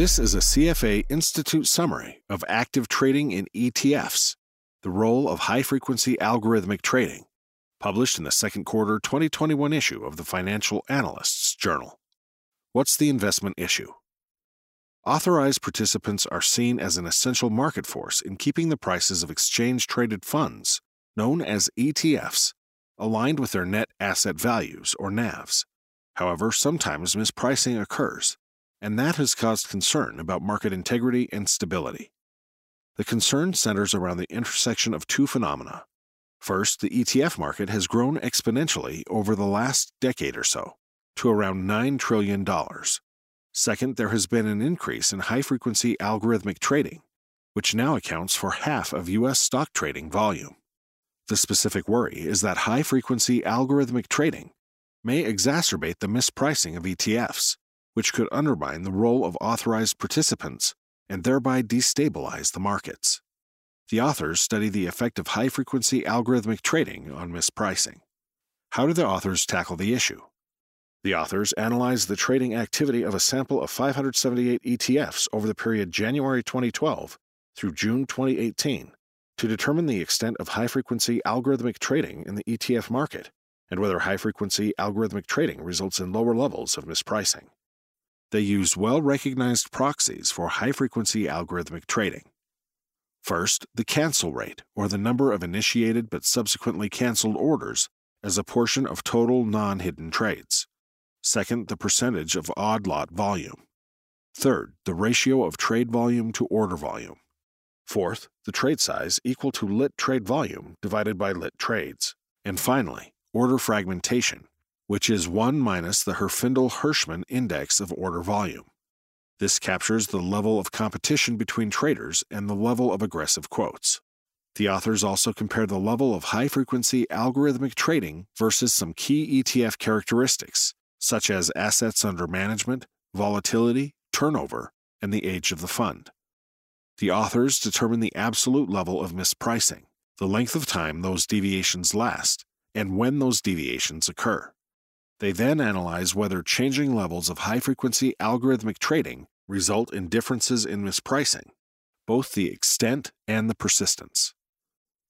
This is a CFA Institute summary of active trading in ETFs, the role of high frequency algorithmic trading, published in the second quarter 2021 issue of the Financial Analysts Journal. What's the investment issue? Authorized participants are seen as an essential market force in keeping the prices of exchange traded funds, known as ETFs, aligned with their net asset values or NAVs. However, sometimes mispricing occurs, and that has caused concern about market integrity and stability. The concern centers around the intersection of two phenomena. First, the ETF market has grown exponentially over the last decade or so to around $9 trillion Second, there has been an increase in high frequency algorithmic trading, which now accounts for half of U.S. stock trading volume. The specific worry is that high frequency algorithmic trading may exacerbate the mispricing of ETFs, which could undermine the role of authorized participants and thereby destabilize the markets. The authors study the effect of high frequency algorithmic trading on mispricing. How do the authors tackle the issue? The authors analyzed the trading activity of a sample of 578 ETFs over the period January 2012 through June 2018 to determine the extent of high frequency algorithmic trading in the ETF market and whether high frequency algorithmic trading results in lower levels of mispricing. They used well recognized proxies for high frequency algorithmic trading. First, the cancel rate, or the number of initiated but subsequently canceled orders, as a portion of total non hidden trades. Second, the percentage of odd lot volume. Third, the ratio of trade volume to order volume. Fourth, the trade size equal to lit trade volume divided by lit trades. And finally, order fragmentation, which is 1 minus the Herfindahl Hirschman index of order volume. This captures the level of competition between traders and the level of aggressive quotes. The authors also compare the level of high frequency algorithmic trading versus some key ETF characteristics, such as assets under management, volatility, turnover, and the age of the fund. The authors determine the absolute level of mispricing, the length of time those deviations last, and when those deviations occur. They then analyze whether changing levels of high frequency algorithmic trading result in differences in mispricing, both the extent and the persistence.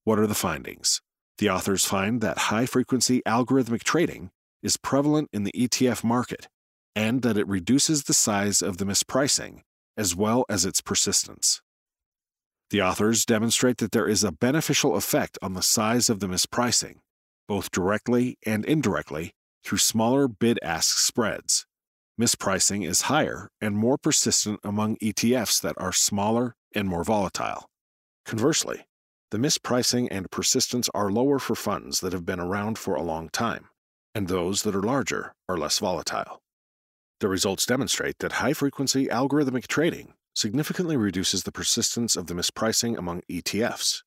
What are the findings? The authors find that high frequency algorithmic trading is prevalent in the ETF market and that it reduces the size of the mispricing as well as its persistence. The authors demonstrate that there is a beneficial effect on the size of the mispricing, both directly and indirectly, through smaller bid ask spreads. Mispricing is higher and more persistent among ETFs that are smaller and more volatile. Conversely, the mispricing and persistence are lower for funds that have been around for a long time and those that are larger are less volatile. The results demonstrate that high frequency algorithmic trading significantly reduces the persistence of the mispricing among ETFs,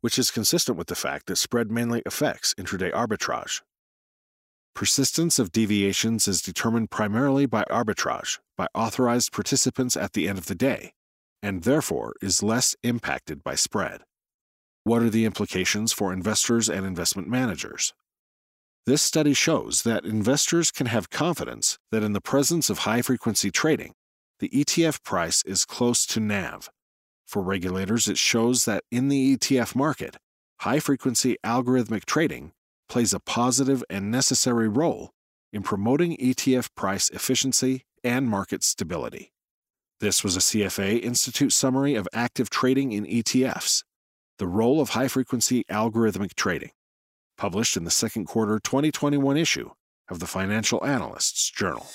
which is consistent with the fact that spread mainly affects intraday arbitrage. Persistence of deviations is determined primarily by arbitrage by authorized participants at the end of the day, and therefore is less impacted by spread. What are the implications for investors and investment managers? This study shows that investors can have confidence that in the presence of high frequency trading, the ETF price is close to NAV. For regulators, it shows that in the ETF market, high frequency algorithmic trading plays a positive and necessary role in promoting ETF price efficiency and market stability. This was a CFA Institute summary of active trading in ETFs, the role of high frequency algorithmic trading published in the second quarter 2021 issue of the Financial Analysts Journal.